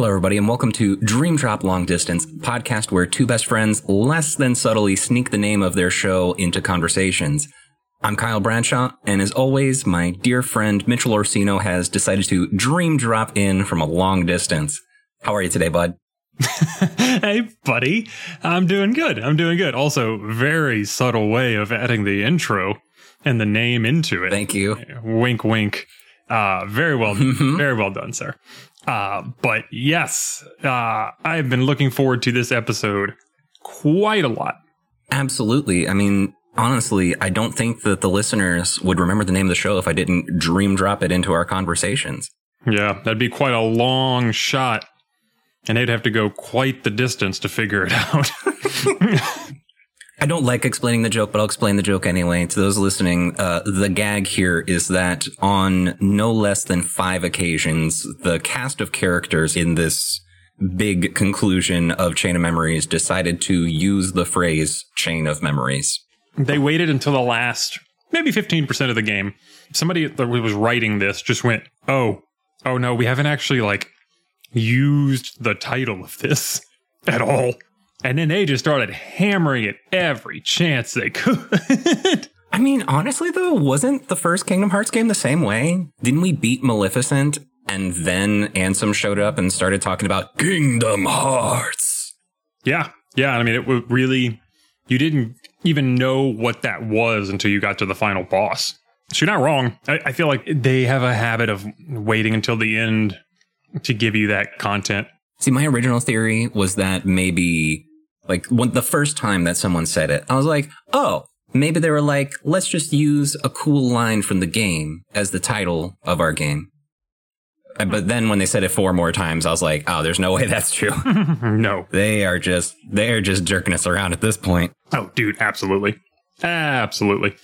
Hello, everybody, and welcome to Dream Drop Long Distance, podcast where two best friends less than subtly sneak the name of their show into conversations. I'm Kyle Bradshaw, and as always, my dear friend Mitchell Orsino has decided to dream drop in from a long distance. How are you today, bud? hey, buddy. I'm doing good. I'm doing good. Also, very subtle way of adding the intro and the name into it. Thank you. Wink, wink. Uh, very well, very well done, sir. Uh, but yes, uh, I've been looking forward to this episode quite a lot. Absolutely. I mean, honestly, I don't think that the listeners would remember the name of the show if I didn't dream drop it into our conversations. Yeah, that'd be quite a long shot. And they'd have to go quite the distance to figure it out. I don't like explaining the joke, but I'll explain the joke anyway. To those listening, uh, the gag here is that on no less than five occasions, the cast of characters in this big conclusion of Chain of Memories decided to use the phrase Chain of Memories. they waited until the last maybe 15% of the game. Somebody that was writing this just went, "Oh, oh no, we haven't actually like used the title of this at all." And then they just started hammering it every chance they could. I mean, honestly though, wasn't the first Kingdom Hearts game the same way? Didn't we beat Maleficent and then Ansem showed up and started talking about Kingdom Hearts? yeah. Yeah, I mean it was really you didn't even know what that was until you got to the final boss. So you're not wrong. I, I feel like they have a habit of waiting until the end to give you that content. See, my original theory was that maybe, like, when the first time that someone said it, I was like, oh, maybe they were like, let's just use a cool line from the game as the title of our game. But then when they said it four more times, I was like, oh, there's no way that's true. No. they are just, they are just jerking us around at this point. Oh, dude, absolutely. Absolutely.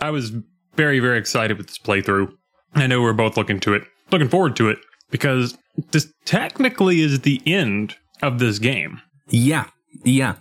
I was very, very excited with this playthrough. I know we're both looking to it, looking forward to it, because this technically is the end of this game. Yeah, yeah.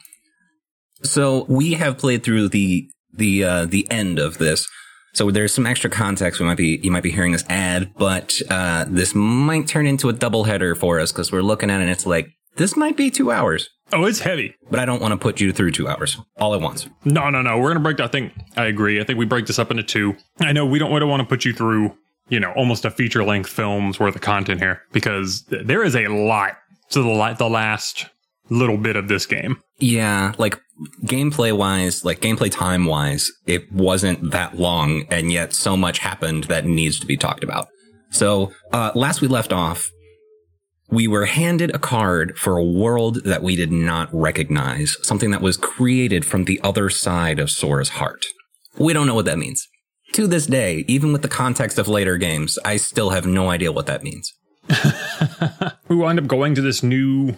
So we have played through the the uh, the end of this. So there's some extra context we might be you might be hearing this ad, but uh, this might turn into a double header for us because we're looking at it and it's like this might be two hours, Oh, it's heavy. but I don't want to put you through two hours all at once. No, no, no. We're gonna break. I think I agree. I think we break this up into two. I know we don't. We don't want to put you through. You know, almost a feature length film's worth of content here because there is a lot to the the last little bit of this game. Yeah, like gameplay wise, like gameplay time wise, it wasn't that long, and yet so much happened that needs to be talked about. So, uh, last we left off, we were handed a card for a world that we did not recognize, something that was created from the other side of Sora's heart. We don't know what that means. To this day, even with the context of later games, I still have no idea what that means. We wind up going to this new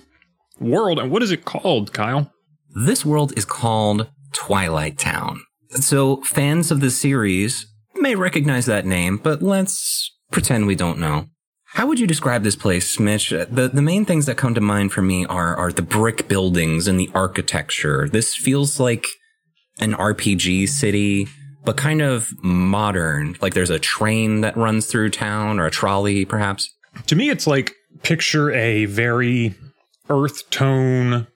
world, and what is it called, Kyle? This world is called Twilight Town. So fans of the series may recognize that name, but let's pretend we don't know. How would you describe this place, Mitch? The the main things that come to mind for me are are the brick buildings and the architecture. This feels like an RPG city, but kind of modern. Like there's a train that runs through town or a trolley, perhaps. To me, it's like picture a very earth tone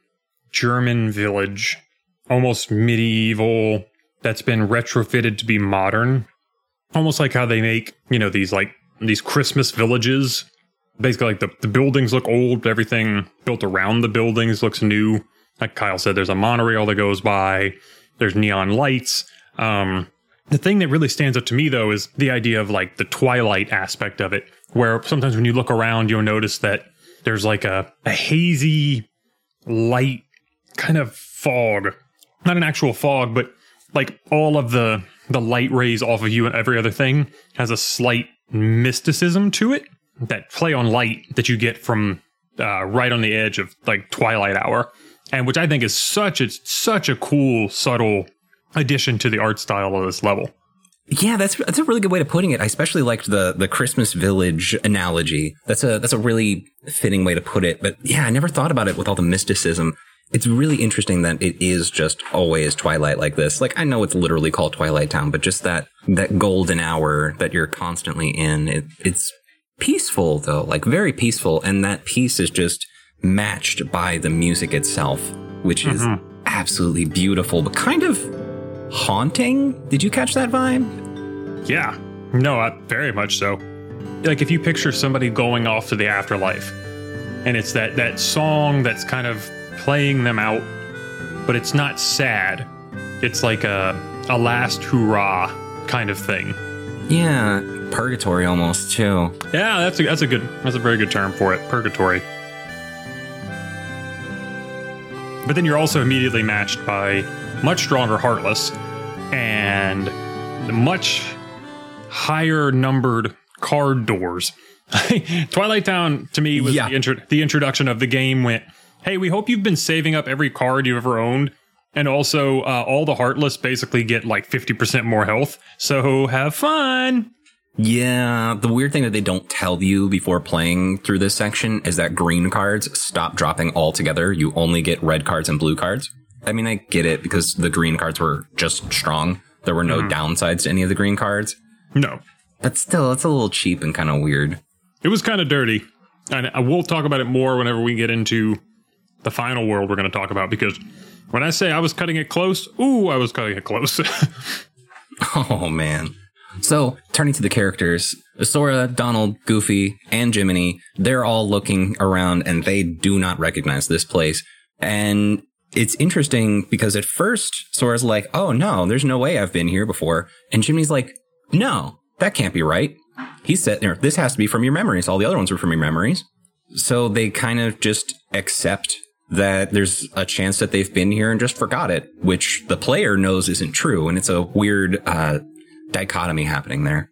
German village, almost medieval, that's been retrofitted to be modern. Almost like how they make, you know, these like these Christmas villages. Basically, like the, the buildings look old, everything built around the buildings looks new. Like Kyle said, there's a monorail that goes by, there's neon lights. Um, the thing that really stands out to me, though, is the idea of like the twilight aspect of it, where sometimes when you look around, you'll notice that there's like a, a hazy light kind of fog. Not an actual fog, but like all of the the light rays off of you and every other thing has a slight mysticism to it. That play on light that you get from uh, right on the edge of like twilight hour, and which I think is such a such a cool subtle addition to the art style of this level. Yeah, that's that's a really good way of putting it. I especially liked the the Christmas village analogy. That's a that's a really fitting way to put it. But yeah, I never thought about it with all the mysticism. It's really interesting that it is just always twilight like this. Like I know it's literally called Twilight Town, but just that that golden hour that you're constantly in, it, it's peaceful though, like very peaceful. And that peace is just matched by the music itself, which is mm-hmm. absolutely beautiful, but kind of haunting. Did you catch that vibe? Yeah. No, I, very much so. Like if you picture somebody going off to the afterlife, and it's that that song that's kind of playing them out, but it's not sad. It's like a a last hurrah kind of thing. Yeah, purgatory almost too. Yeah, that's a that's a good that's a very good term for it. Purgatory. But then you're also immediately matched by much stronger Heartless and much higher numbered card doors. Twilight Town to me was Yeah. the, intro- the introduction of the game. Went, hey, we hope you've been saving up every card you ever owned, and also uh, all the Heartless basically get like fifty percent more health. So have fun. Yeah, the weird thing that they don't tell you before playing through this section is that green cards stop dropping altogether. You only get red cards and blue cards. I mean, I get it because the green cards were just strong. There were no downsides to any of the green cards. No, But still, it's a little cheap and kind of weird. It was kind of dirty. And uh, I will talk about it more whenever we get into the final world we're going to talk about because when I say I was cutting it close, ooh, I was cutting it close. Oh man. So, turning to the characters, Sora, Donald, Goofy, and Jiminy, they're all looking around and they do not recognize this place. And it's interesting because at first Sora's like, "Oh no, there's no way I've been here before." And Jiminy's like, "No, that can't be right." He said, "This has to be from your memories. All the other ones were from your memories." So they kind of just accept that there's a chance that they've been here and just forgot it, which the player knows isn't true. And it's a weird uh, dichotomy happening there.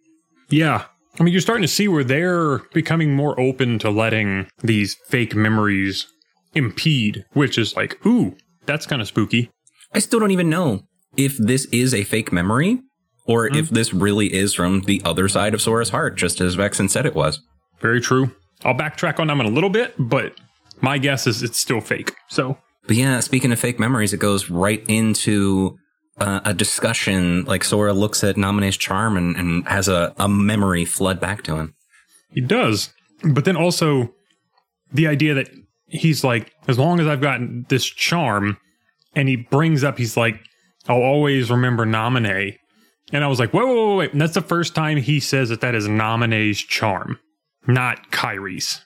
yeah. I mean, you're starting to see where they're becoming more open to letting these fake memories impede, which is like, ooh, that's kind of spooky. I still don't even know if this is a fake memory or if this really is from the other side of Sora's heart, just as Vexen said it was. Very true. I'll backtrack on them in a little bit, but my guess is it's still fake. So, But yeah, speaking of fake memories, it goes right into uh, a discussion. Like Sora looks at Namine's charm and, and has a, a memory flood back to him. He does. But then also the idea that he's like, as long as I've got this charm, and he brings up, he's like, I'll always remember Naminé. And I was like, whoa, whoa, whoa, wait. And that's the first time he says that that is Naminé's charm, not Kairi's.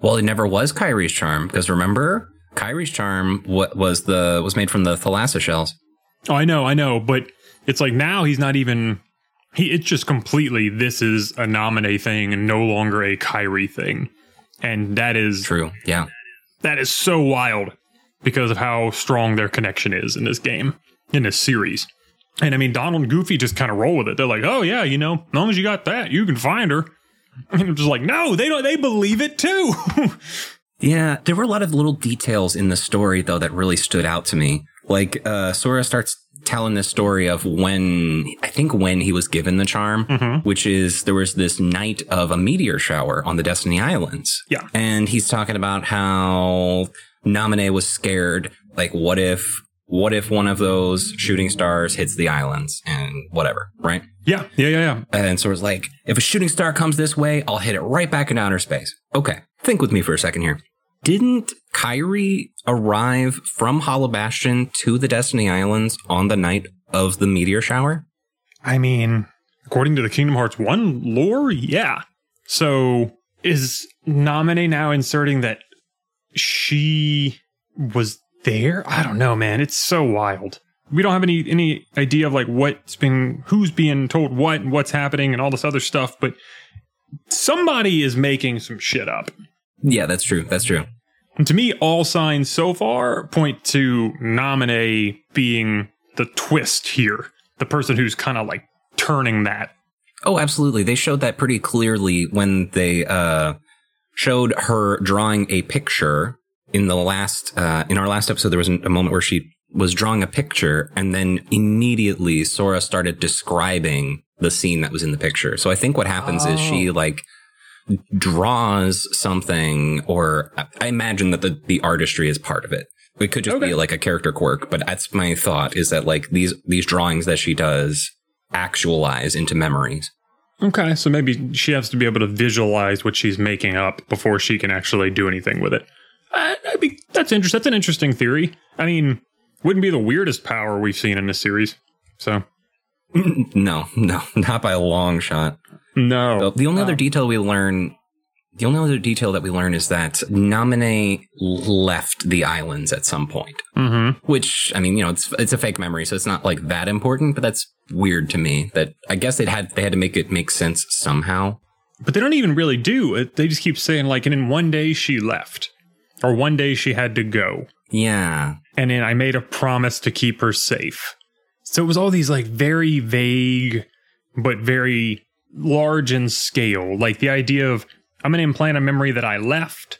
Well, it never was Kairi's charm because remember, Kairi's charm what was the was made from the thalassa shells. Oh, I know, I know. But it's like now he's not even, he, it's just completely, this is a Nominee thing and no longer a Kairi thing. And that is True. Yeah. that is so wild because of how strong their connection is in this game, in this series. And I mean, Donald and Goofy just kind of roll with it. They're like, "Oh yeah, you know, as long as you got that, you can find her." And I'm just like, "No, they don't. They believe it too." Yeah, there were a lot of little details in the story though that really stood out to me. Like uh Sora starts telling this story of when I think when he was given the charm, which is there was this night of a meteor shower on the Destiny Islands. Yeah. And he's talking about how Naminé was scared. Like what if what if one of those shooting stars hits the islands and whatever, right? yeah, yeah, yeah, yeah. And so it's like, if a shooting star comes this way, I'll hit it right back into outer space. Okay, think with me for a second here. Didn't Kairi arrive from Hollow Bastion to the Destiny Islands on the night of the meteor shower? I mean, according to the Kingdom Hearts One lore, yeah. So is Naminé now inserting that she was there? I don't know, man. It's so wild. We don't have any any idea of like what's been who's being told what and what's happening and all this other stuff, but somebody is making some shit up. Yeah, that's true. That's true. And to me, all signs so far point to Naminé being the twist here, the person who's kind of like turning that. Oh, absolutely. They showed that pretty clearly when they uh, showed her drawing a picture in the last uh, in our last episode. There was a moment where she was drawing a picture, and then immediately Sora started describing the scene that was in the picture. So I think what happens is she like draws something, or I imagine that the the artistry is part of it. It could just Okay. be like a character quirk, but that's my thought is that like these these drawings that she does actualize into memories. Okay, so maybe she has to be able to visualize what she's making up before she can actually do anything with it. I, I mean, that's interesting. That's an interesting theory. I mean, wouldn't be the weirdest power we've seen in this series. So No, no, not by a long shot. no, So the only other Um, detail we learn, the only other detail that we learn is that Naminé left the islands at some point. Mm-hmm. Which I mean, you know, it's it's a fake memory, so it's not like that important. But that's weird to me. That I guess they had they had to make it make sense somehow. But they don't even really do. They just keep saying like, and in one day she left, or one day she had to go, Yeah, and then I made a promise to keep her safe. So it was all these like very vague, but very large in scale. Like the idea of I'm going to implant a memory that I left,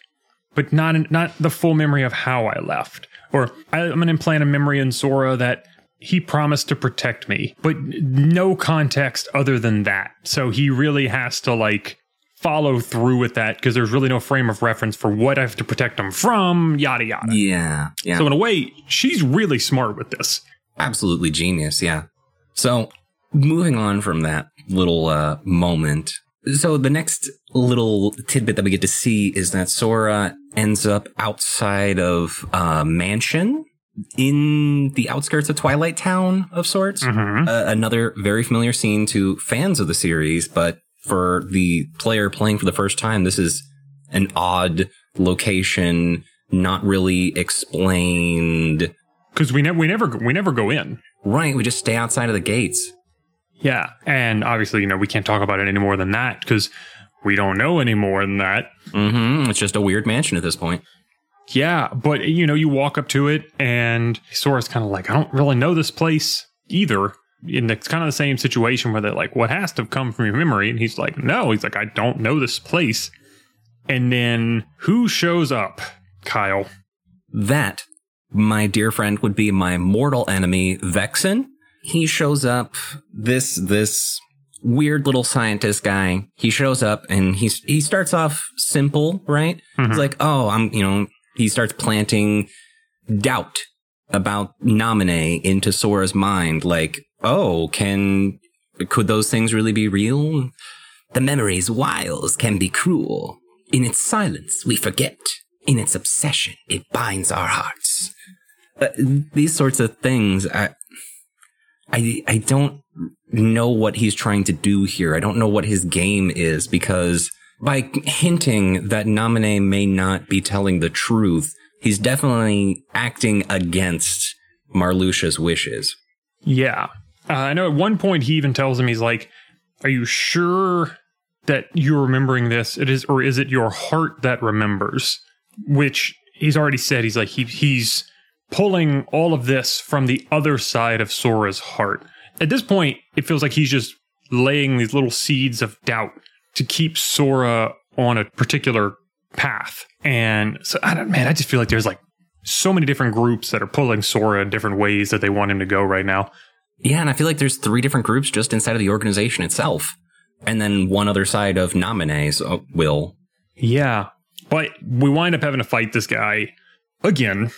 but not not the full memory of how I left. Or I'm going to implant a memory in Sora that he promised to protect me, but no context other than that. So he really has to like follow through with that because there's really no frame of reference for what I have to protect them from, yada yada. yeah, yeah. So in a way, she's really smart with this. absolutely genius yeah so moving on from that little uh, moment so the next little tidbit that we get to see is that sora ends up outside of a mansion in the outskirts of twilight town of sorts Mm-hmm. uh, another very familiar scene to fans of the series but for the player playing for the first time this is an odd location not really explained Because we never, we never, we never go in. Right, we just stay outside of the gates. Yeah, and obviously, you know, we can't talk about it any more than that because we don't know any more than that. Mm-hmm. It's just a weird mansion at this point. Yeah, but you know, you walk up to it, and Sora's kind of like, I don't really know this place either. And it's kind of the same situation where they're like, What has to come from your memory? And he's like, No, he's like, I don't know this place. And then who shows up? Kyle. That, my dear friend, would be my mortal enemy, Vexen. He shows up, this, this weird little scientist guy. He shows up and he's, he starts off simple, right? He's mm-hmm. like, oh, I'm, you know, he starts planting doubt about Naminé into Sora's mind. Like, oh, can, could those things really be real? The memory's wiles can be cruel. In its silence, we forget. In its obsession, it binds our hearts. Uh, these sorts of things, I, I, I don't know what he's trying to do here. I don't know what his game is because by hinting that Naminé may not be telling the truth, he's definitely acting against Marluxia's wishes. Yeah. Uh, I know at one point he even tells him, he's like, Are you sure that you're remembering this? It is, or is it your heart that remembers? Which he's already said, he's like, he, he's pulling all of this from the other side of Sora's heart. At this point, it feels like he's just laying these little seeds of doubt to keep Sora on a particular path. And so, I don't, man, I just feel like there's like so many different groups that are pulling Sora in different ways that they want him to go right now. Yeah, and I feel like there's three different groups just inside of the organization itself. And then one other side of Naminé's uh, will. Yeah. But we wind up having to fight this guy again.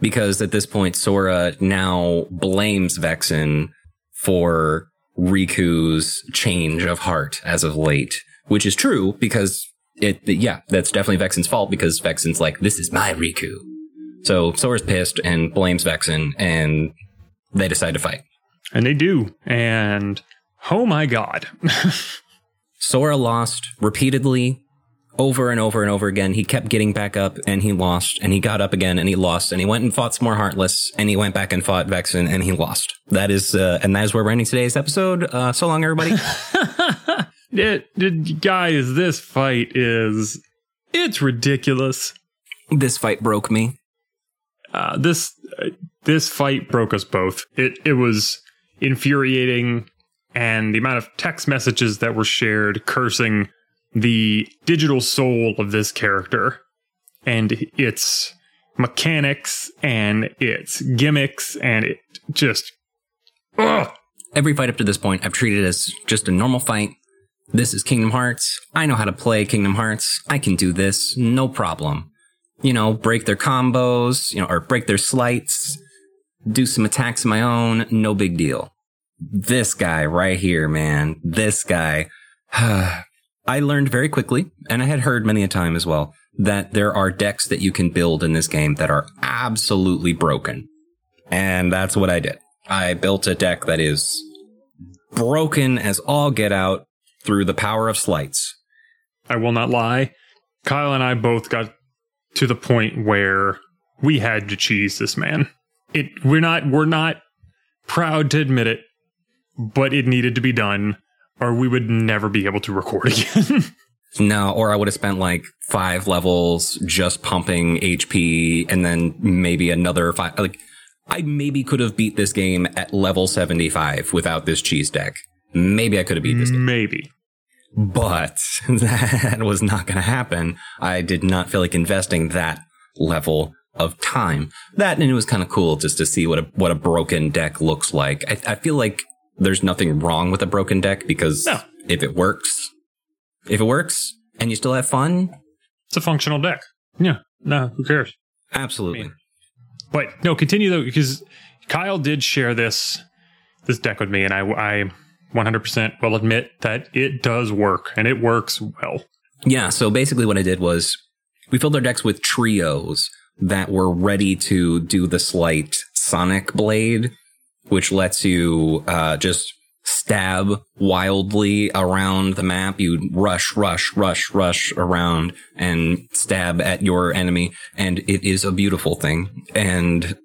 because at this point Sora now blames Vexen for Riku's change of heart as of late, which is true because it yeah, that's definitely Vexen's fault because Vexen's like this is my Riku. So Sora's pissed and blames Vexen and they decide to fight. And they do. And oh my god. Sora lost repeatedly over and over and over again. He kept getting back up and he lost and he got up again and he lost and he went and fought some more Heartless and he went back and fought Vexen and he lost. That is, uh, and that is where we're ending today's episode. Uh, so long, everybody. it, it, guys, this fight is it's ridiculous. this fight broke me. Uh, this uh, this fight broke us both. It it was infuriating, and the amount of text messages that were shared cursing the digital soul of this character and its mechanics and its gimmicks and it just ugh. Every fight up to this point, I've treated as just a normal fight. This is Kingdom Hearts. I know how to play Kingdom Hearts. I can do this. No problem. You know, break their combos, you know, or break their sleights, do some attacks of my own. No big deal. This guy right here, man. This guy. I learned very quickly, and I had heard many a time as well, that there are decks that you can build in this game that are absolutely broken. And that's what I did. I built a deck that is broken as all get out through the power of sleights. I will not lie. Kyle and I both got to the point where we had to cheese this man. It we're not we're not proud to admit it, but it needed to be done or we would never be able to record again. no, or I would have spent like five levels just pumping HP and then maybe another five like I maybe could have beat this game at level 75 without this cheese deck. Maybe I could have beat this game. Maybe. But that was not going to happen. I did not feel like investing that level of time. That and it was kind of cool just to see what a what a broken deck looks like. I, I feel like there's nothing wrong with a broken deck because no. if it works, if it works and you still have fun, it's a functional deck. Yeah. No, who cares? Absolutely. I mean, but no, continue though because Kyle did share this this deck with me, and I I 100% will admit that it does work and it works well. Yeah. So basically, what I did was we filled our decks with trios that were ready to do the sleight Sonic Blade, which lets you uh, just stab wildly around the map. You rush, rush, rush, rush around and stab at your enemy. And it is a beautiful thing. And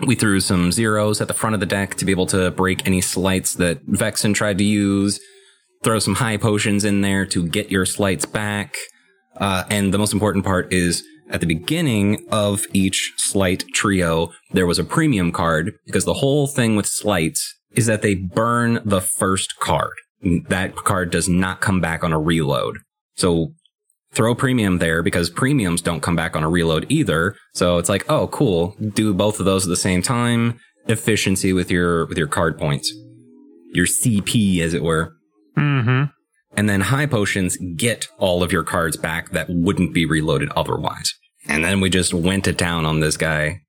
we threw some zeros at the front of the deck to be able to break any sleights that Vexen tried to use. Throw some high potions in there to get your sleights back. Uh, and the most important part is at the beginning of each sleight trio, there was a premium card because the whole thing with sleights is that they burn the first card. That card does not come back on a reload. So throw premium there because premiums don't come back on a reload either. So it's like, oh, cool. Do both of those at the same time. Efficiency with your, with your card points. Your CP, as it were. Mm-hmm. And then high potions get all of your cards back that wouldn't be reloaded otherwise. And then we just went to town on this guy,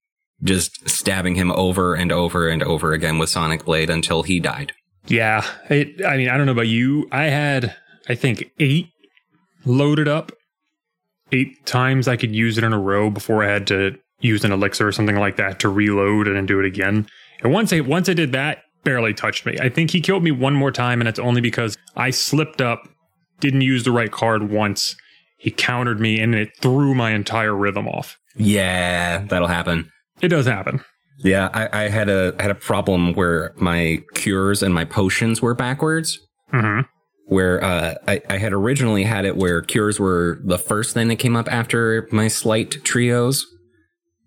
just stabbing him over and over and over again with Sonic Blade until he died. Yeah. It, I mean, I don't know about you. I had, I think, eight loaded up. Eight times I could use it in a row before I had to use an elixir or something like that to reload and then do it again. And once I once I did that, barely touched me. I think he killed me one more time, and it's only because I slipped up, didn't use the right card once. He countered me, and it threw my entire rhythm off. Yeah, that'll happen. It does happen. Yeah, I, I had a had a problem where my cures and my potions were backwards. Mm-hmm. Where uh, I, I had originally had it where cures were the first thing that came up after my sleight trios,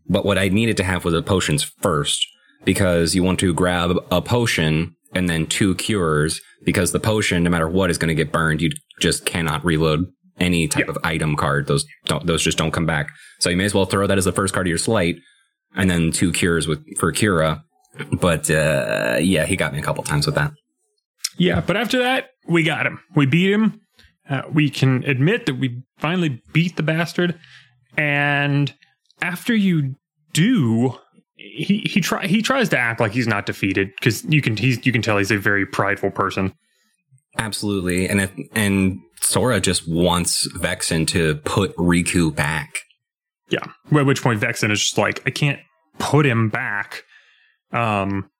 but what I needed to have was the potions first because you want to grab a potion and then two cures because the potion, no matter what, is going to get burned. You just cannot reload any type of item card. Those don't, those just don't come back. So you may as well throw that as the first card of your slate and then two cures with, for Kira. But, uh, yeah, he got me a couple times with that. Yeah. But after that, we got him. We beat him. Uh, we can admit that we finally beat the bastard. And after you do, he he try he tries to act like he's not defeated because you can he's you can tell he's a very prideful person. Absolutely, and if, and Sora just wants Vexen to put Riku back. Yeah, at which point Vexen is just like, I can't put him back. Um,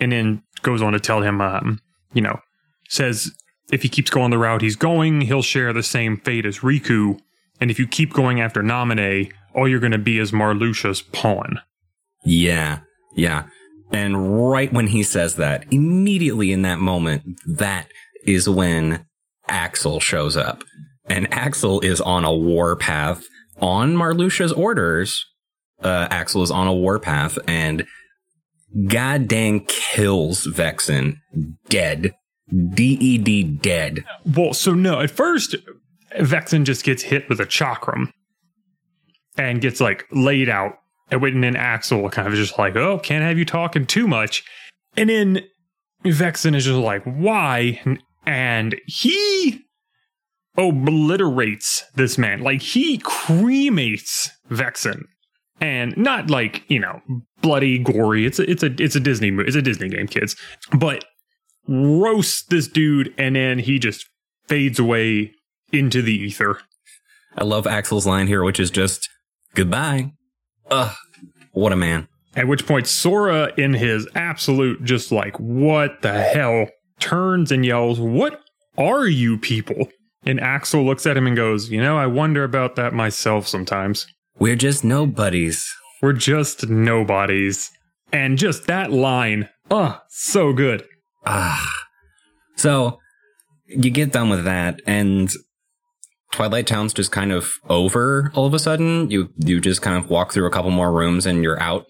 and then goes on to tell him, um, you know, says if he keeps going the route he's going, he'll share the same fate as Riku. And if you keep going after Naminé, all you're going to be is Marluxia's pawn. Yeah, yeah. And right when he says that, immediately in that moment, that is when Axel shows up. And Axel is on a warpath on Marluxia's orders. Uh, Axel is on a warpath and god dang kills Vexen dead. D-E-D dead. Well, so no, at first, Vexen just gets hit with a chakram and gets like laid out and then Axel kind of just like, oh, can't have you talking too much. And then Vexen is just like, why? And he obliterates this man. Like he cremates Vexen. And not like, you know, bloody, gory. It's a it's a it's a Disney movie. It's a Disney game, kids. But roasts this dude and then he just fades away into the ether. I love Axel's line here, which is just goodbye. Ugh, what a man. At which point, Sora, in his absolute just like, what the hell, turns and yells, What are you people? And Axel looks at him and goes, You know, I wonder about that myself sometimes. We're just nobodies. We're just nobodies. And just that line, oh, so good. Ah. So you get done with that and Twilight Town's just kind of over all of a sudden. You you just kind of walk through a couple more rooms and you're out.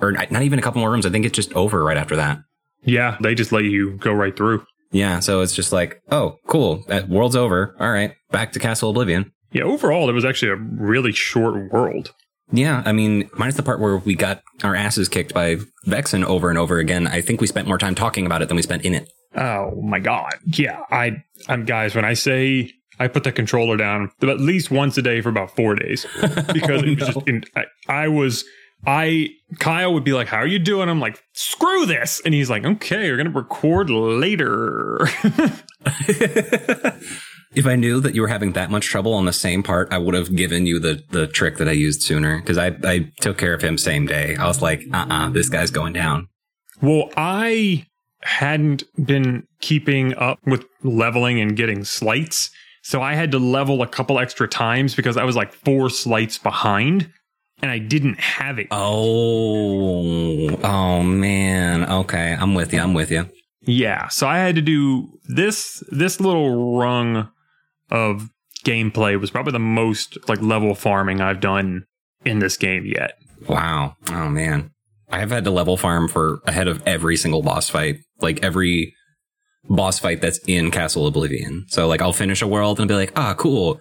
Or not even a couple more rooms. I think it's just over right after that. Yeah, they just let you go right through. Yeah, so it's just like, oh, cool. That world's over. All right, back to Castle Oblivion. Yeah, overall, it was actually a really short world. Yeah, I mean, minus the part where we got our asses kicked by Vexen over and over again. I think we spent more time talking about it than we spent in it. Oh my god. Yeah, I I'm guys, when I say I put the controller down at least once a day for about 4 days because Oh, it was no. just in, I, I was I Kyle would be like, "How are you doing?" I'm like, "Screw this," and he's like, "Okay, we're gonna record later." if I knew that you were having that much trouble on the same part, I would have given you the, the trick that I used sooner because I, I took care of him same day. I was like, uh uh this guy's going down. Well, I hadn't been keeping up with leveling and getting sleights. So I had to level a couple extra times because I was like four sleights behind and I didn't have it. Oh, oh man. Okay, I'm with you. I'm with you. Yeah. So I had to do this this little rung of gameplay was probably the most like level farming I've done in this game yet. Wow. Oh man. I have had to level farm for ahead of every single boss fight, like every boss fight that's in Castle Oblivion. So like I'll finish a world and be like, ah, cool.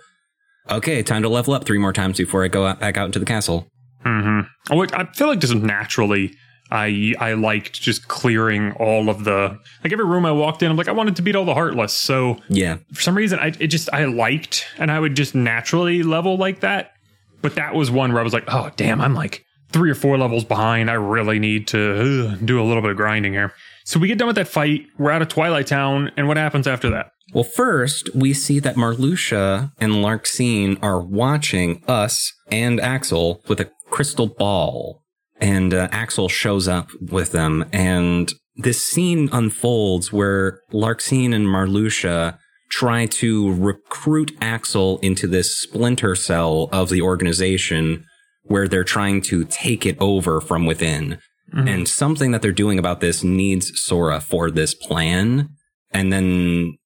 Okay, time to level up three more times before I go out, back out into the castle. Mm-hmm. I feel like just naturally, I I liked just clearing all of the like every room I walked in. I'm like I wanted to beat all the heartless. So Yeah. for some reason, I it just I liked, and I would just naturally level like that. But that was one where I was like, oh damn, I'm like three or four levels behind. I really need to uh, do a little bit of grinding here. So we get done with that fight. We're out of Twilight Town, and what happens after that? Well, first, we see that Marluxia and Larxene are watching us and Axel with a crystal ball. And uh, Axel shows up with them. And this scene unfolds where Larxene and Marluxia try to recruit Axel into this splinter cell of the organization where they're trying to take it over from within. And something that they're doing about this needs Sora for this plan. And then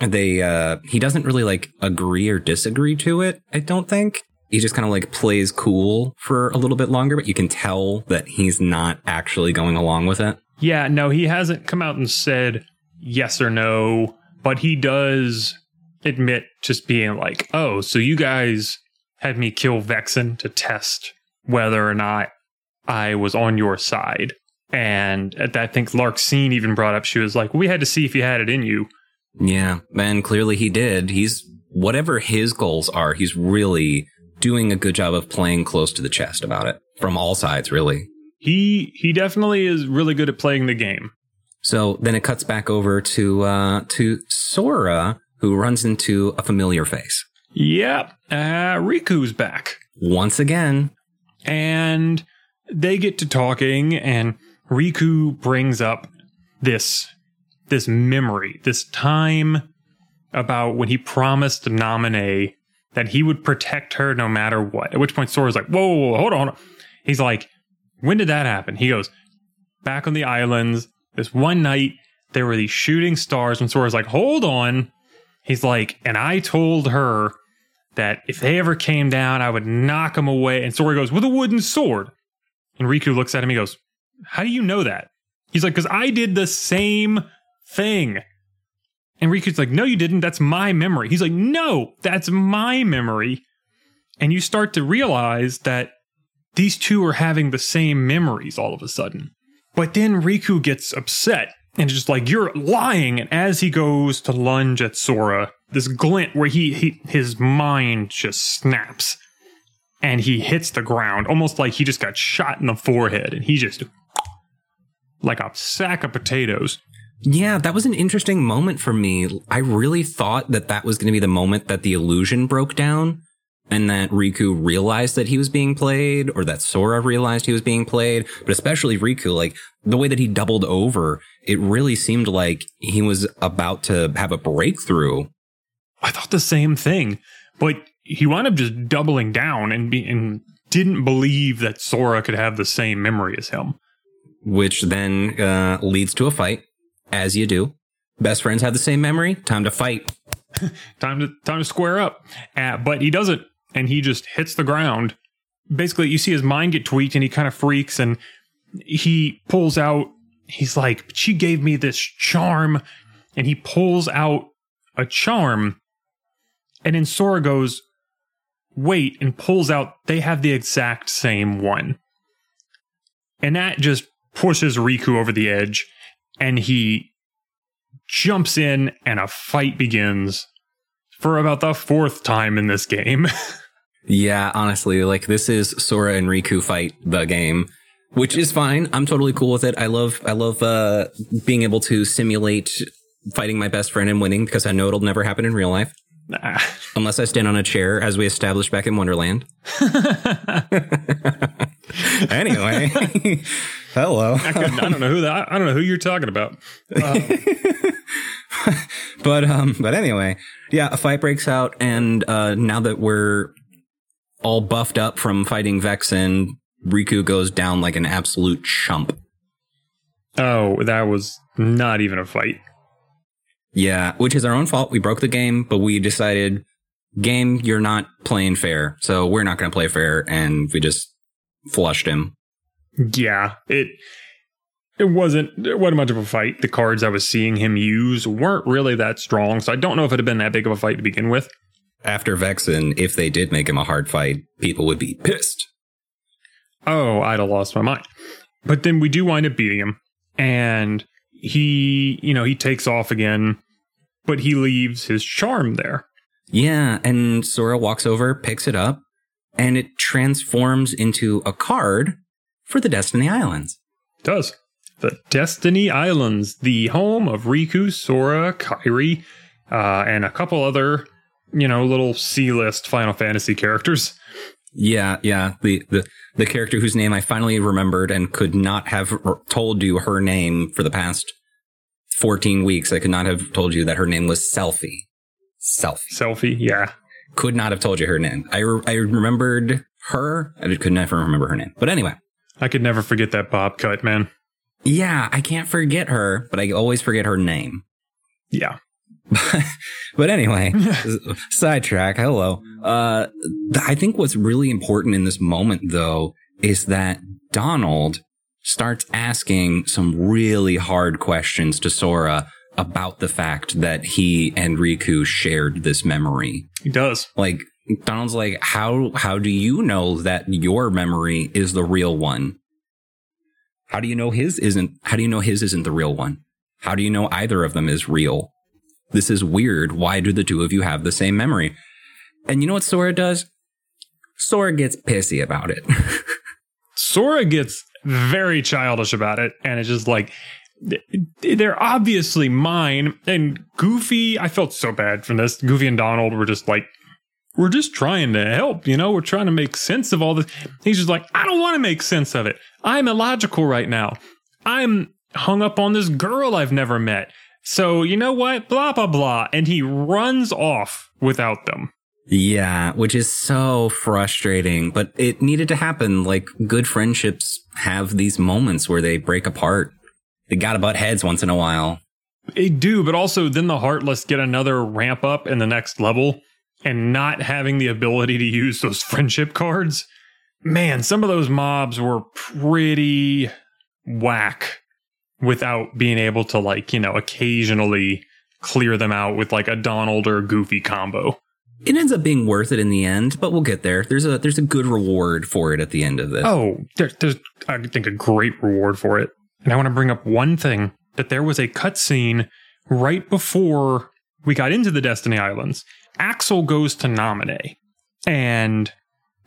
they uh he doesn't really like agree or disagree to it i don't think he just kind of like plays cool for a little bit longer but you can tell that he's not actually going along with it Yeah, no, he hasn't come out and said yes or no, but he does admit just being like, oh, so you guys had me kill Vexen to test whether or not I was on your side. And at that, I think Larxene even brought up, she was like, we had to see if you had it in you. yeah and clearly he did he's whatever his goals are he's really doing a good job of playing close to the chest about it from all sides really He he definitely is really good at playing the game. so then it cuts back over to uh to sora who runs into a familiar face Yep, uh, Riku's back. once again and they get to talking and Riku brings up this this memory, this time about when he promised Namine that he would protect her no matter what. At which point Sora's like, whoa, whoa, whoa, hold on. He's like, when did that happen? He goes, back on the islands, this one night, there were these shooting stars, and Sora's like, hold on. He's like, and I told her that if they ever came down, I would knock them away. And Sora goes, with a wooden sword. And Riku looks at him, he goes, How do you know that? He's like, Because I did the same thing. And Riku's like, No, you didn't. That's my memory. He's like, No, that's my memory. And you start to realize that these two are having the same memories all of a sudden. But then Riku gets upset and just like, You're lying. And as he goes to lunge at Sora, this glint where he, he his mind just snaps and he hits the ground almost like he just got shot in the forehead and he just like a sack of potatoes. Yeah, that was an interesting moment for me. I really thought that that was going to be the moment that the illusion broke down and that Riku realized that he was being played or that Sora realized he was being played, but especially Riku, like the way that he doubled over, it really seemed like he was about to have a breakthrough. I thought the same thing, but he wound up just doubling down and, be, and didn't believe that Sora could have the same memory as him. Which then uh, leads to a fight, as you do. Best friends have the same memory. Time to fight. time to time to square up. Uh, but he doesn't, and he just hits the ground. Basically, you see his mind get tweaked, and he kind of freaks, and he pulls out. He's like, "She gave me this charm," and he pulls out a charm, and then Sora goes, "Wait!" and pulls out. They have the exact same one, and that just pushes Riku over the edge, and he jumps in, and a fight begins for about the fourth time in this game. yeah, honestly, like this is Sora and Riku fight the game, which is fine. I'm totally cool with it. I love, I love uh, being able to simulate fighting my best friend and winning because I know it'll never happen in real life. Nah. Unless I stand on a chair, as we established back in Wonderland. anyway, hello. I, I, don't know who that. I don't know who you're talking about. Uh, but um, but anyway, yeah, a fight breaks out, and uh, now that we're all buffed up from fighting Vexen, Riku goes down like an absolute chump. Oh, that was not even a fight. Yeah, which is our own fault. We broke the game, but we decided, game, you're not playing fair, so we're not going to play fair, and we just flushed him. Yeah, it it wasn't it wasn't much of a fight. The cards I was seeing him use weren't really that strong, so I don't know if it had been that big of a fight to begin with. After Vexen, if they did make him a hard fight, people would be pissed. Oh, I'd have lost my mind. But then we do wind up beating him, and he, you know, he takes off again, but he leaves his charm there. Yeah, and Sora walks over, picks it up, and it transforms into a card for the Destiny Islands. It does. The Destiny Islands, the home of Riku, Sora, Kairi, uh, and a couple other, you know, little C list Final Fantasy characters. Yeah, yeah. The, the the character whose name I finally remembered and could not have told you her name for the past 14 weeks. I could not have told you that her name was Selfie. Selphie. Selfie, yeah. Could not have told you her name. I, re- I remembered her. I could never remember her name. But anyway. I could never forget that bob cut, man. Yeah, I can't forget her, but I always forget her name. Yeah. but anyway, sidetrack. Hello. Uh, I think what's really important in this moment, though, is that Donald starts asking some really hard questions to Sora about the fact that he and Riku shared this memory. He does. Like Donald's like, how how do you know that your memory is the real one? How do you know his isn't how do you know his isn't the real one? How do you know either of them is real? This is weird. Why do the two of you have the same memory? And you know what Sora does? Sora gets pissy about it. Sora gets very childish about it, and it's just like they're obviously mine. And Goofy, I felt so bad from this. Goofy and Donald were just like, we're just trying to help, you know, we're trying to make sense of all this. He's just like, I don't want to make sense of it. I'm illogical right now. I'm hung up on this girl I've never met. So, you know what? Blah, blah, blah. And he runs off without them. Yeah, which is so frustrating, but it needed to happen. Like good friendships have these moments where they break apart. They gotta butt heads once in a while. They do, but also then the Heartless get another ramp up in the next level and not having the ability to use those friendship cards. Man, some of those mobs were pretty whack without being able to like, you know, occasionally clear them out with like a Donald or a Goofy combo. It ends up being worth it in the end, but we'll get there. There's a there's a good reward for it at the end of this. Oh, there, there's I think a great reward for it. And I want to bring up one thing that there was a cutscene right before we got into the Destiny Islands. Axel goes to Naminé and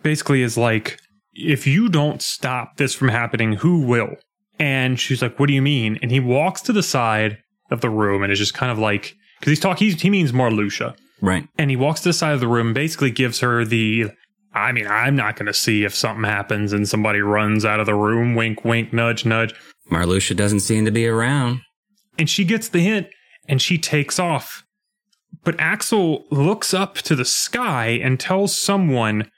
basically is like, if you don't stop this from happening, who will? And she's like, What do you mean? And he walks to the side, of the room and is just kind of like because he's talking he means Marluxia. Right. And he walks to the side of the room basically gives her the I mean, I'm not gonna see if something happens and somebody runs out of the room, wink wink, nudge, nudge. Marluxia doesn't seem to be around. And she gets the hint and she takes off. But Axel looks up to the sky and tells someone,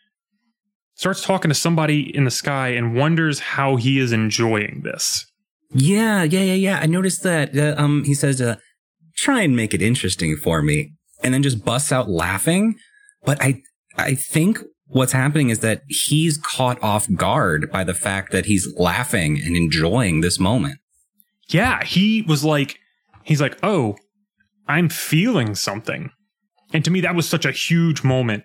starts talking to somebody in the sky and wonders how he is enjoying this. Yeah, yeah, yeah, yeah. I noticed that. Uh, um, he says, uh, "Try and make it interesting for me," and then just busts out laughing. But I, I think what's happening is that he's caught off guard by the fact that he's laughing and enjoying this moment. Yeah, he was like, he's like, oh, I'm feeling something. And to me, that was such a huge moment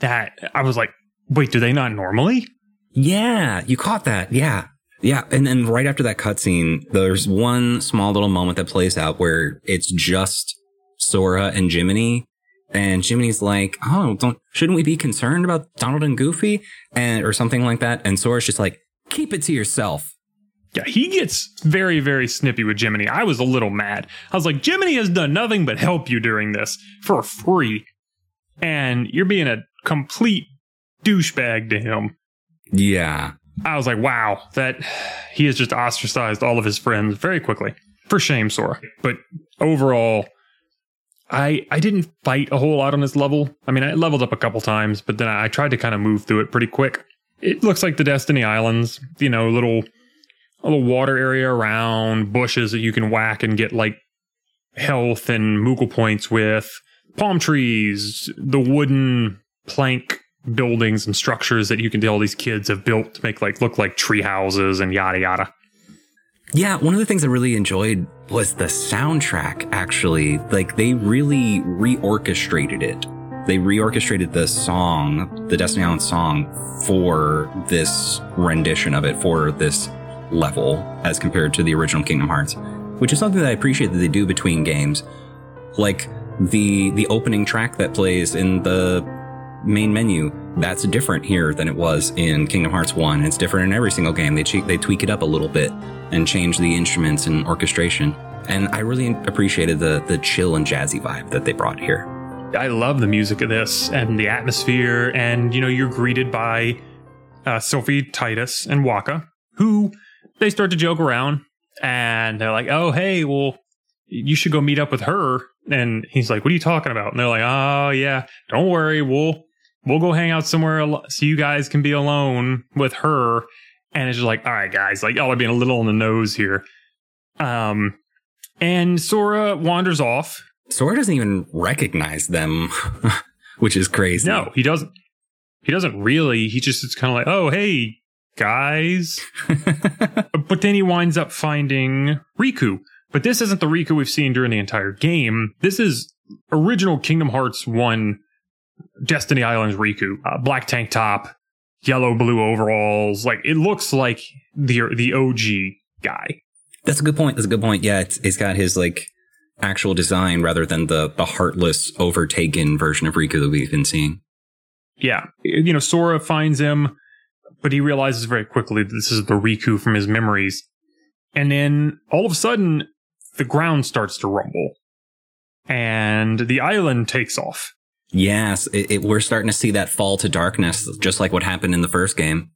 that I was like, wait, do they not normally? Yeah, you caught that. Yeah. Yeah. And then right after that cutscene, there's one small little moment that plays out where it's just Sora and Jiminy. And Jiminy's like, oh, don't, shouldn't we be concerned about Donald and Goofy? And, or something like that. And Sora's just like, keep it to yourself. Yeah, he gets very, very snippy with Jiminy. I was a little mad. I was like, Jiminy has done nothing but help you during this for free. And you're being a complete douchebag to him. Yeah. I was like, wow, that he has just ostracized all of his friends very quickly. For shame, Sora. But overall, I I didn't fight a whole lot on this level. I mean, I leveled up a couple times, but then I tried to kind of move through it pretty quick. It looks like the Destiny Islands, you know, little a little water area around, bushes that you can whack and get like health and Moogle points with, palm trees, the wooden plank buildings and structures that you can tell these kids have built to make like look like tree houses and yada yada. Yeah, one of the things I really enjoyed was the soundtrack actually. Like they really reorchestrated it. They reorchestrated the song, the Destiny Island song for this rendition of it, for this level as compared to the original Kingdom Hearts, which is something that I appreciate that they do between games. Like the the opening track that plays in the main menu, that's different here than it was in Kingdom Hearts 1. It's different in every single game. They che- they tweak it up a little bit and change the instruments and orchestration. And I really appreciated the the chill and jazzy vibe that they brought here. I love the music of this and the atmosphere and you know you're greeted by uh, Selphie Tidus, and Wakka, who they start to joke around and they're like, "Oh, hey, well, you should go meet up with her." And he's like, "What are you talking about?" And they're like, "Oh, yeah, don't worry, we'll we'll go hang out somewhere so you guys can be alone with her." And it's just like, "All right, guys, like y'all are being a little on the nose here." Um, and Sora wanders off. Sora doesn't even recognize them, which is crazy. No, he doesn't. He doesn't really. He just it's kind of like, "Oh, hey, guys." but then he winds up finding Riku. But this isn't the Riku we've seen during the entire game. This is original Kingdom Hearts 1 Destiny Islands Riku. Uh, black tank top, yellow blue overalls. Like it looks like the the OG guy. That's a good point. That's a good point. Yeah, it's, it's got his like actual design rather than the the heartless, overtaken version of Riku that we've been seeing. Yeah. You know, Sora finds him, but he realizes very quickly that this is the Riku from his memories. And then all of a sudden, the ground starts to rumble and the island takes off. Yes, it, it, we're starting to see that fall to darkness, just like what happened in the first game.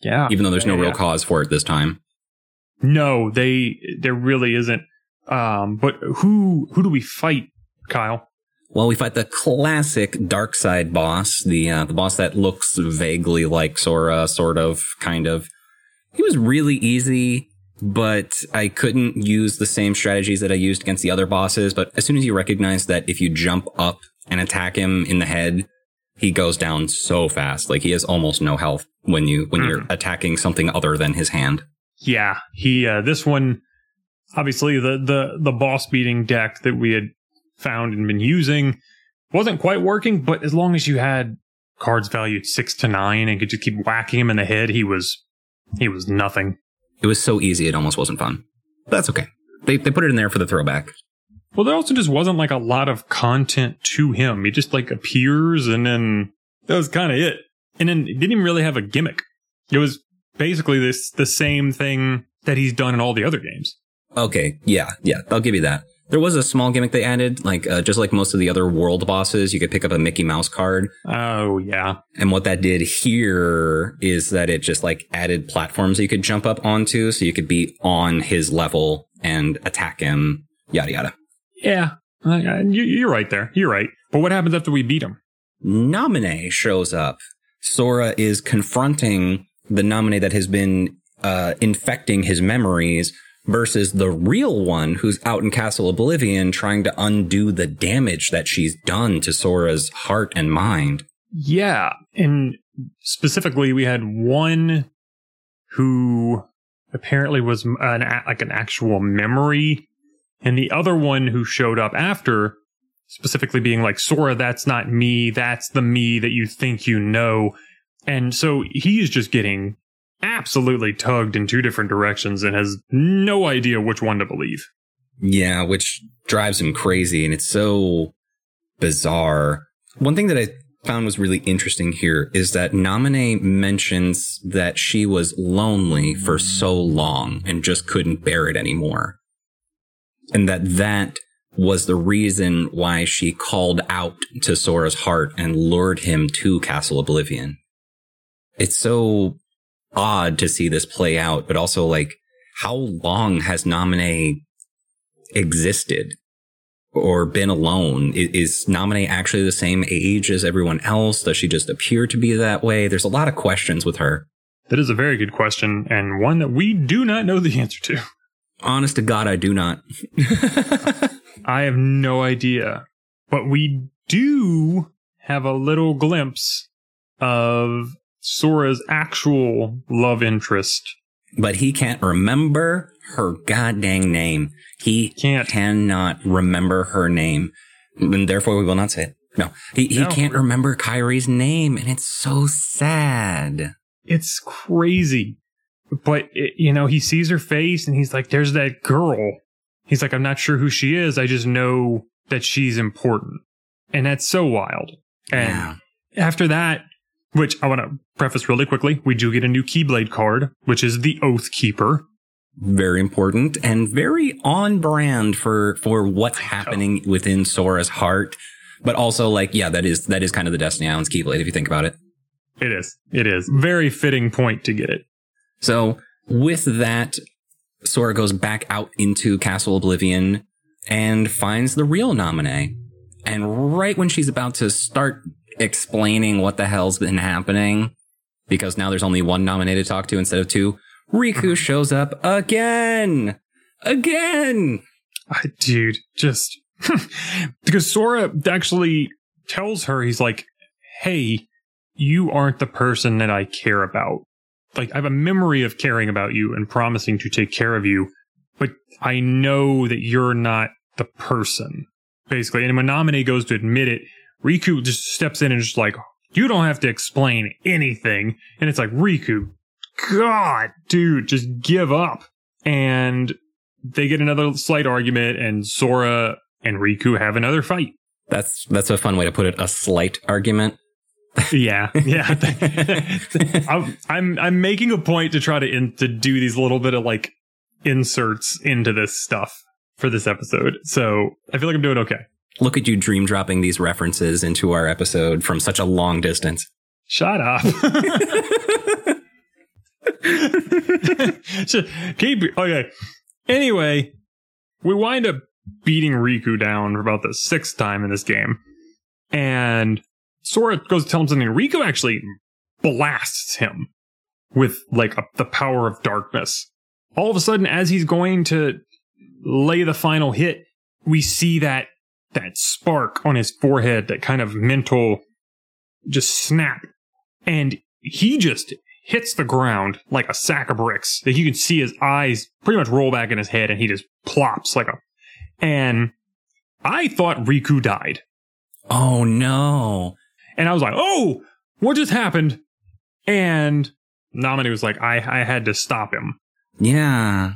Yeah. Even though there's no Yeah, real yeah. cause for it this time. No, they there really isn't. Um, but who who do we fight, Kyle? Well, we fight the classic dark side boss, the uh, the boss that looks vaguely like Sora, sort of, kind of. He was really easy, but I couldn't use the same strategies that I used against the other bosses. But as soon as you recognize that if you jump up and attack him in the head, he goes down so fast. Like he has almost no health when you when you're attacking something other than his hand. Yeah, he uh, this one obviously the the the boss beating deck that we had found and been using wasn't quite working, but as long as you had cards valued six to nine and could just keep whacking him in the head, he was he was nothing. It was so easy, it almost wasn't fun. That's okay. They they put it in there for the throwback. Well, there also just wasn't like a lot of content to him. He just like appears and then that was kind of it. And then it didn't even really have a gimmick. It was basically this the same thing that he's done in all the other games. Okay, yeah, yeah, I'll give you that. There was a small gimmick they added, like uh, just like most of the other world bosses, you could pick up a Mickey Mouse card. Oh yeah. And what that did here is that it just like added platforms you could jump up onto, so you could be on his level and attack him. Yada yada. Yeah. You- You're right there. You're right. But what happens after we beat him? Naminé shows up. Sora is confronting the Naminé that has been uh, infecting his memories versus the real one who's out in Castle Oblivion trying to undo the damage that she's done to Sora's heart and mind. Yeah, and specifically, we had one who apparently was an like an actual memory, and the other one who showed up after, specifically being like Sora, that's not me, that's the me that you think you know, and so he's just getting absolutely tugged in two different directions and has no idea which one to believe. Yeah, which drives him crazy and it's so bizarre. One thing that I found was really interesting here is that Naminé mentions that she was lonely for so long and just couldn't bear it anymore. And that that was the reason why she called out to Sora's heart and lured him to Castle Oblivion. It's so odd to see this play out, but also like, how long has Naminé existed or been alone? I- Is Naminé actually the same age as everyone else? Does she just appear to be that way? There's a lot of questions with her. That is a very good question, and one that we do not know the answer to. Honest to God, I do not. I have no idea. But we do have a little glimpse of Sora's actual love interest. but he can't remember her goddamn name. He Can't. cannot remember her name. And therefore we will not say it. No, he, he No. can't remember Kairi's name. And it's so sad. It's crazy. But, it, you know, he sees her face and he's like, there's that girl. He's like, I'm not sure who she is. I just know that she's important. And that's so wild. And yeah. after that, which I want to preface really quickly, we do get a new Keyblade card, which is the Oath Keeper. very important and very on brand for for what's happening within Sora's heart. But also, like, yeah, that is that is kind of the Destiny Islands Keyblade if you think about it. It is. It is. Very fitting point to get it. So with that, Sora goes back out into Castle Oblivion and finds the real Naminé. And right when she's about to start explaining what the hell's been happening, because now there's only one Naminé to talk to instead of two, Riku shows up again. Again. Ah, Dude, just because Sora actually tells her, he's like, hey, you aren't the person that I care about. Like, I have a memory of caring about you and promising to take care of you, but I know that you're not the person, basically. And when Naminé goes to admit it, Riku just steps in and just like, you don't have to explain anything. And it's like, Riku, God, dude, just give up. And they get another slight argument, and Sora and Riku have another fight. That's that's a fun way to put it. A slight argument. Yeah, yeah. I'm, I'm I'm making a point to try to in, to do these little bit of like inserts into this stuff for this episode. So I feel like I'm doing okay. Look at you dream dropping these references into our episode from such a long distance. Shut up. So, Keep okay. Anyway, we wind up beating Riku down for about the sixth time in this game, and Sora goes to tell him something. Riku actually blasts him with like a, the power of darkness. All of a sudden, as he's going to lay the final hit, we see that that spark on his forehead, that kind of mental just snap, and he just hits the ground like a sack of bricks. That you can see his eyes pretty much roll back in his head, and he just plops like a. And I thought Riku died, Oh no. And I was like, "Oh, what just happened?" And Naminé was like, "I I had to stop him." Yeah.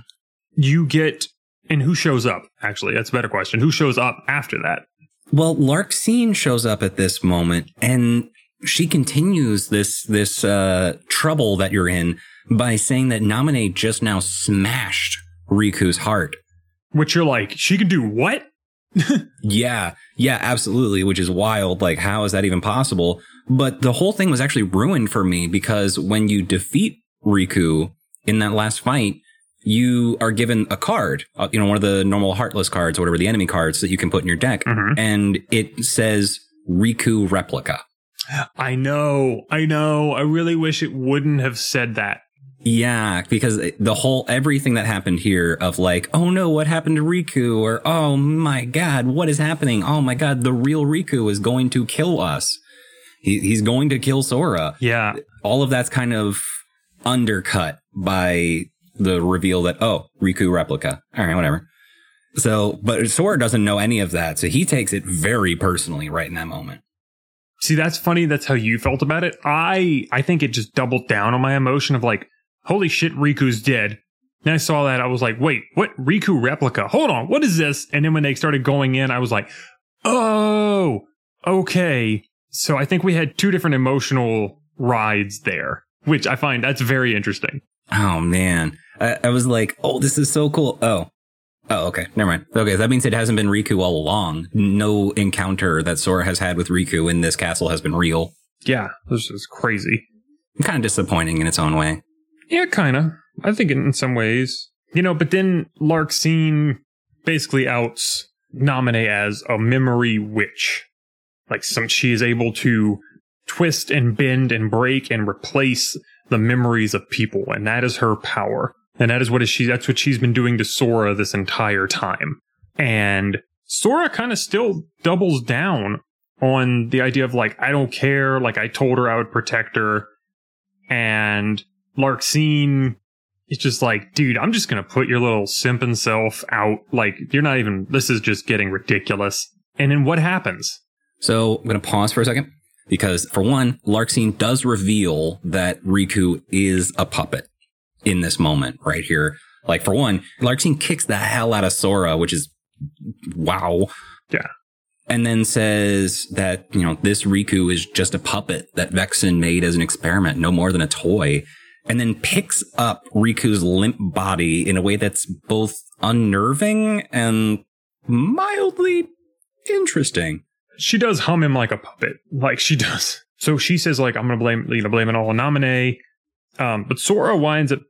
You get and who shows up? Actually, that's a better question. Who shows up after that? Well, Larxene shows up at this moment and she continues this this uh trouble that you're in by saying that Naminé just now smashed Riku's heart. Which you're like, she can do what? Yeah, yeah, absolutely, which is wild. Like, how is that even possible? But the whole thing was actually ruined for me because when you defeat Riku in that last fight, you are given a card, uh, you know, one of the normal heartless cards, or whatever the enemy cards that you can put in your deck, Mhm. and it says Riku replica. I know, I know. I really wish it wouldn't have said that. Yeah, because the whole everything that happened here of like, oh no, what happened to Riku? Or oh my god, what is happening? Oh my god, the real Riku is going to kill us. He, he's going to kill Sora. Yeah. All of that's kind of undercut by the reveal that oh, Riku replica. All right, whatever. So, but Sora doesn't know any of that, so he takes it very personally right in that moment. See, that's funny. That's how you felt about it. I I think it just doubled down on my emotion of like, holy shit, Riku's dead. Then I saw that I was like, wait, what Riku replica? Hold on, what is this? And then when they started going in, I was like, oh, okay. So I think we had two different emotional rides there, which I find that's very interesting. Oh man, I, I was like, oh, this is so cool. Oh, oh, okay, never mind. Okay, that means it hasn't been Riku all along. No encounter that Sora has had with Riku in this castle has been real. Yeah, this is crazy. Kind of disappointing in its own way. Yeah, kind of. I think in some ways. You know, but then Larxene basically outs Naminé as a memory witch. Like some she is able to twist and bend and break and replace the memories of people, and that is her power. And that is what is she that's what she's been doing to Sora this entire time. And Sora kind of still doubles down on the idea of like, I don't care, like I told her I would protect her. And Larxene is just like, dude, I'm just gonna put your little simping self out. Like, you're not even this is just getting ridiculous. And then what happens? So I'm going to pause for a second because, for one, Larxene does reveal that Riku is a puppet in this moment right here. Like, for one, Larxene kicks the hell out of Sora, which is wow. Yeah. And then says that, you know, this Riku is just a puppet that Vexen made as an experiment, no more than a toy. And then picks up Riku's limp body in a way that's both unnerving and mildly interesting. She does hum him like a puppet. Like she does. So she says, like, I'm gonna blame you know, blame it all on Naminé. Um, but Sora winds up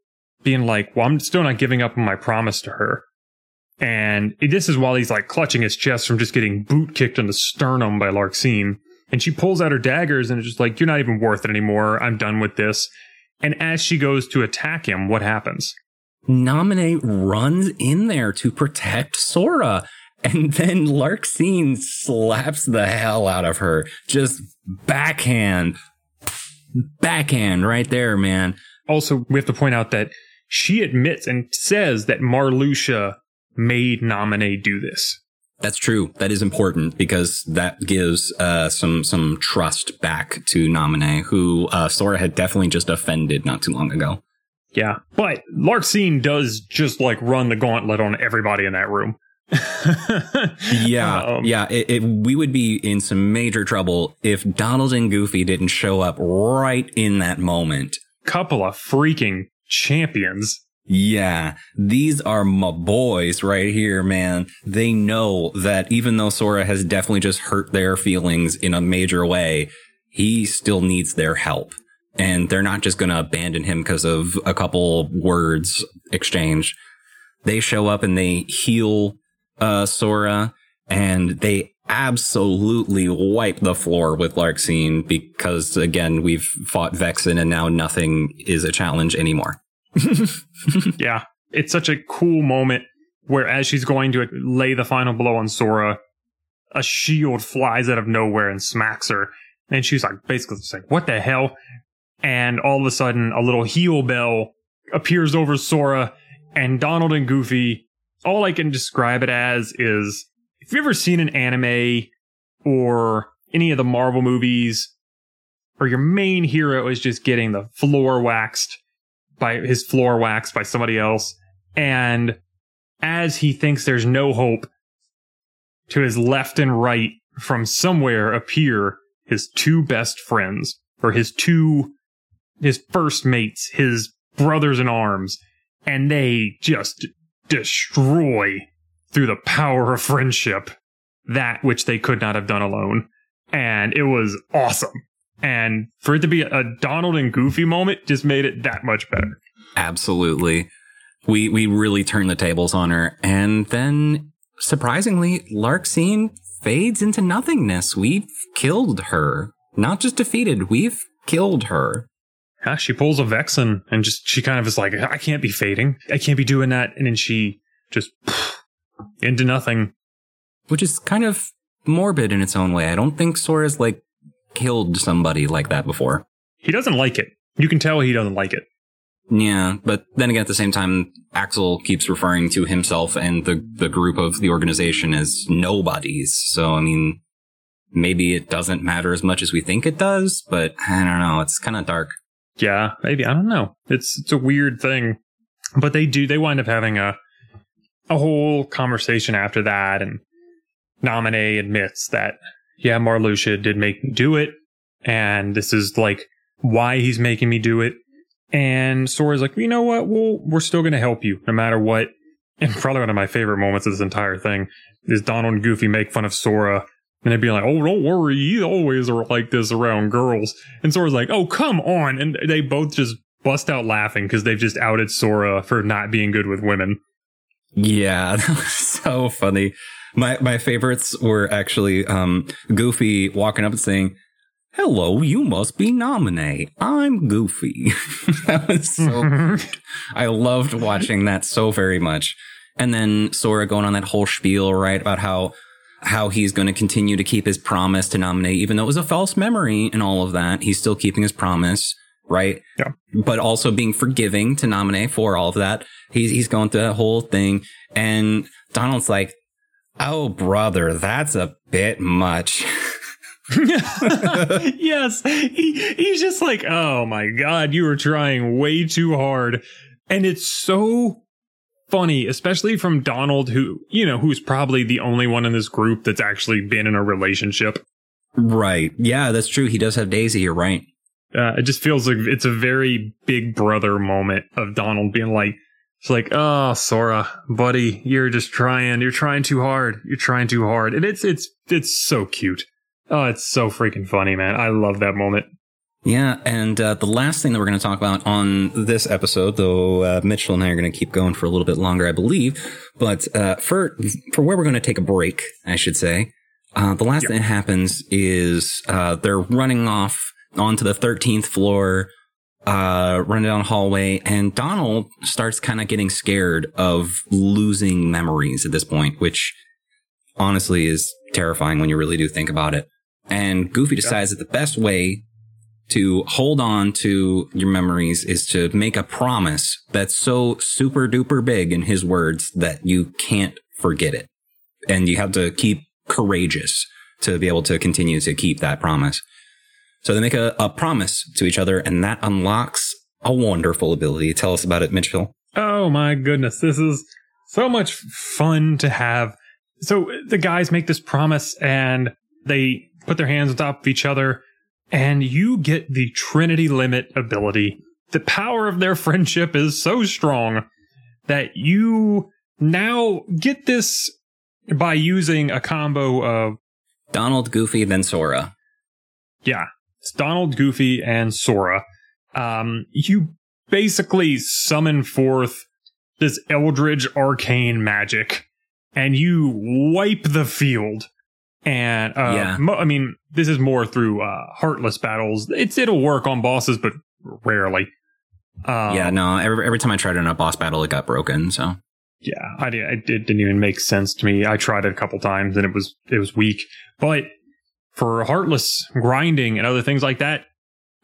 being like, Well, I'm still not giving up on my promise to her. And this is while he's like clutching his chest from just getting boot kicked in the sternum by Larxene. And she pulls out her daggers and is just like, You're not even worth it anymore. I'm done with this. And as she goes to attack him, what happens? Naminé runs in there to protect Sora. And then Larxene slaps the hell out of her. Just backhand. Backhand right there, man. Also, we have to point out that she admits and says that Marluxia made Naminé do this. That's true. That is important because that gives uh, some some trust back to Naminé, who uh, Sora had definitely just offended not too long ago. Yeah. But Larxene does just like run the gauntlet on everybody in that room. Yeah, Um, yeah. It, it, we would be in some major trouble if Donald and Goofy didn't show up right in that moment. Couple of freaking champions. Yeah, these are my boys right here, man. They know that even though Sora has definitely just hurt their feelings in a major way, he still needs their help. And they're not just going to abandon him because of a couple words exchanged. They show up and they heal uh, Sora and they absolutely wipe the floor with Larxene because, again, we've fought Vexen and now nothing is a challenge anymore. Yeah. It's such a cool moment where as she's going to lay the final blow on Sora, a shield flies out of nowhere and smacks her. And she's like, basically just like, what the hell? And all of a sudden, a little heal bell appears over Sora and Donald and Goofy. All I can describe it as is if you've ever seen an anime or any of the Marvel movies, or your main hero is just getting the floor waxed by his floor waxed by somebody else, and as he thinks there's no hope, to his left and right from somewhere appear his two best friends, or his two, his first mates, his brothers in arms, and they just destroy through the power of friendship that which they could not have done alone. And it was awesome. And for it to be a Donald and Goofy moment just made it that much better. Absolutely. We we really turned the tables on her. And then surprisingly, Larxene fades into nothingness. We've killed her. Not just defeated, we've killed her. Yeah, she pulls a Vexen and just she kind of is like, I can't be fading. I can't be doing that. And then she just into nothing. Which is kind of morbid in its own way. I don't think Sora's like killed somebody like that before. He doesn't like it. You can tell he doesn't like it. Yeah, but then again, at the same time, Axel keeps referring to himself and the, the group of the organization as nobodies. So, I mean, maybe it doesn't matter as much as we think it does, but I don't know. It's kind of dark. Yeah, maybe. I don't know. It's, it's a weird thing. But they do, they wind up having a, a whole conversation after that. And Naminé admits that, yeah, Marluxia did make me do it. And this is like why he's making me do it. And Sora's like, you know what? Well, we're still going to help you no matter what. And probably one of my favorite moments of this entire thing is Donald and Goofy make fun of Sora. And they'd be like, oh, don't worry. You always are like this around girls. And Sora's like, oh, come on. And they both just bust out laughing because they've just outed Sora for not being good with women. Yeah, that was so funny. My my favorites were actually um, Goofy walking up and saying, Hello, you must be Naminé. I'm Goofy. that was so. I loved watching that so very much. And then Sora going on that whole spiel, right, about how how he's going to continue to keep his promise to Naminé, even though it was a false memory and all of that. He's still keeping his promise, right? Yeah. But also being forgiving to Naminé for all of that. He's he's going through that whole thing, and Donald's like, "Oh, brother, that's a bit much." yes, he, he's just like, oh my god, you were trying way too hard, and it's so funny, especially from Donald, who you know, who's probably the only one in this group that's actually been in a relationship. Right. Yeah, that's true. He does have Daisy. You're right. Uh, it just feels like it's a very big brother moment of Donald being like, it's like, oh, Sora, buddy, you're just trying, you're trying too hard, you're trying too hard, and it's it's it's so cute. Oh, it's so freaking funny, man. I love that moment. Yeah, and uh, the last thing that we're going to talk about on this episode, though uh, Mitchell and I are going to keep going for a little bit longer, I believe, but uh, for for where we're going to take a break, I should say, uh, the last yep. thing that happens is uh, they're running off onto the 13th floor, uh, running down hallway, and Donald starts kind of getting scared of losing memories at this point, which honestly is terrifying when you really do think about it. And Goofy decides that the best way to hold on to your memories is to make a promise that's so super duper big in his words that you can't forget it. And you have to keep courageous to be able to continue to keep that promise. So they make a, a promise to each other and that unlocks a wonderful ability. Tell us about it, Mitchell. Oh my goodness. This is so much fun to have. So the guys make this promise and they put their hands on top of each other, and you get the Trinity Limit ability. The power of their friendship is so strong that you now get this by using a combo of Donald, Goofy, then Sora. Yeah, it's Donald, Goofy, and Sora. Um, you basically summon forth this eldritch arcane magic and you wipe the field and uh, yeah. Mo- I mean, this is more through uh, heartless battles. It's it'll work on bosses, but rarely. Um, yeah, no. Every every time I tried it in a boss battle, it got broken. So yeah, I. It didn't even make sense to me. I tried it a couple times and it was it was weak. But for heartless grinding and other things like that,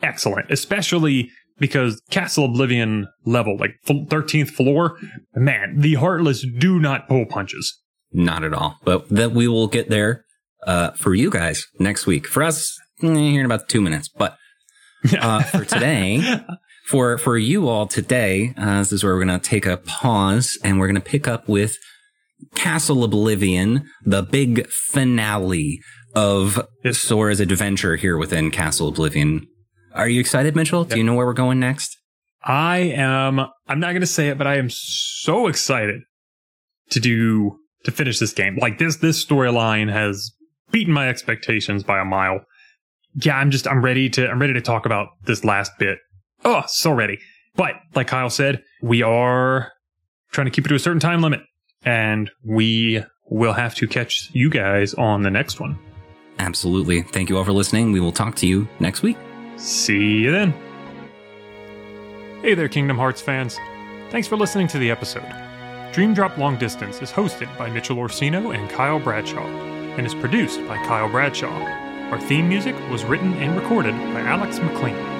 excellent. Especially because Castle Oblivion level, like thirteenth floor, man, the heartless do not pull punches. Not at all. But that we will get there uh, for you guys next week. For us, eh, here in about two minutes. But uh, for today, for for you all today, uh, this is where we're going to take a pause and we're going to pick up with Castle Oblivion, the big finale of Sora's adventure here within Castle Oblivion. Are you excited, Mitchell? Yep. Do you know where we're going next? I am. I'm not going to say it, but I am so excited to do to finish this game. Like this this storyline has beaten my expectations by a mile. Yeah, I'm just I'm ready to I'm ready to talk about this last bit. Oh, so ready. But like Kyle said, we are trying to keep it to a certain time limit, and we will have to catch you guys on the next one. Absolutely. Thank you all for listening. We will talk to you next week. See you then. Hey there, Kingdom Hearts fans. Thanks for listening to the episode. Dream Drop Long Distance is hosted by Mitchell Orsino and Kyle Bradshaw, and is produced by Kyle Bradshaw. Our theme music was written and recorded by Alex McLean.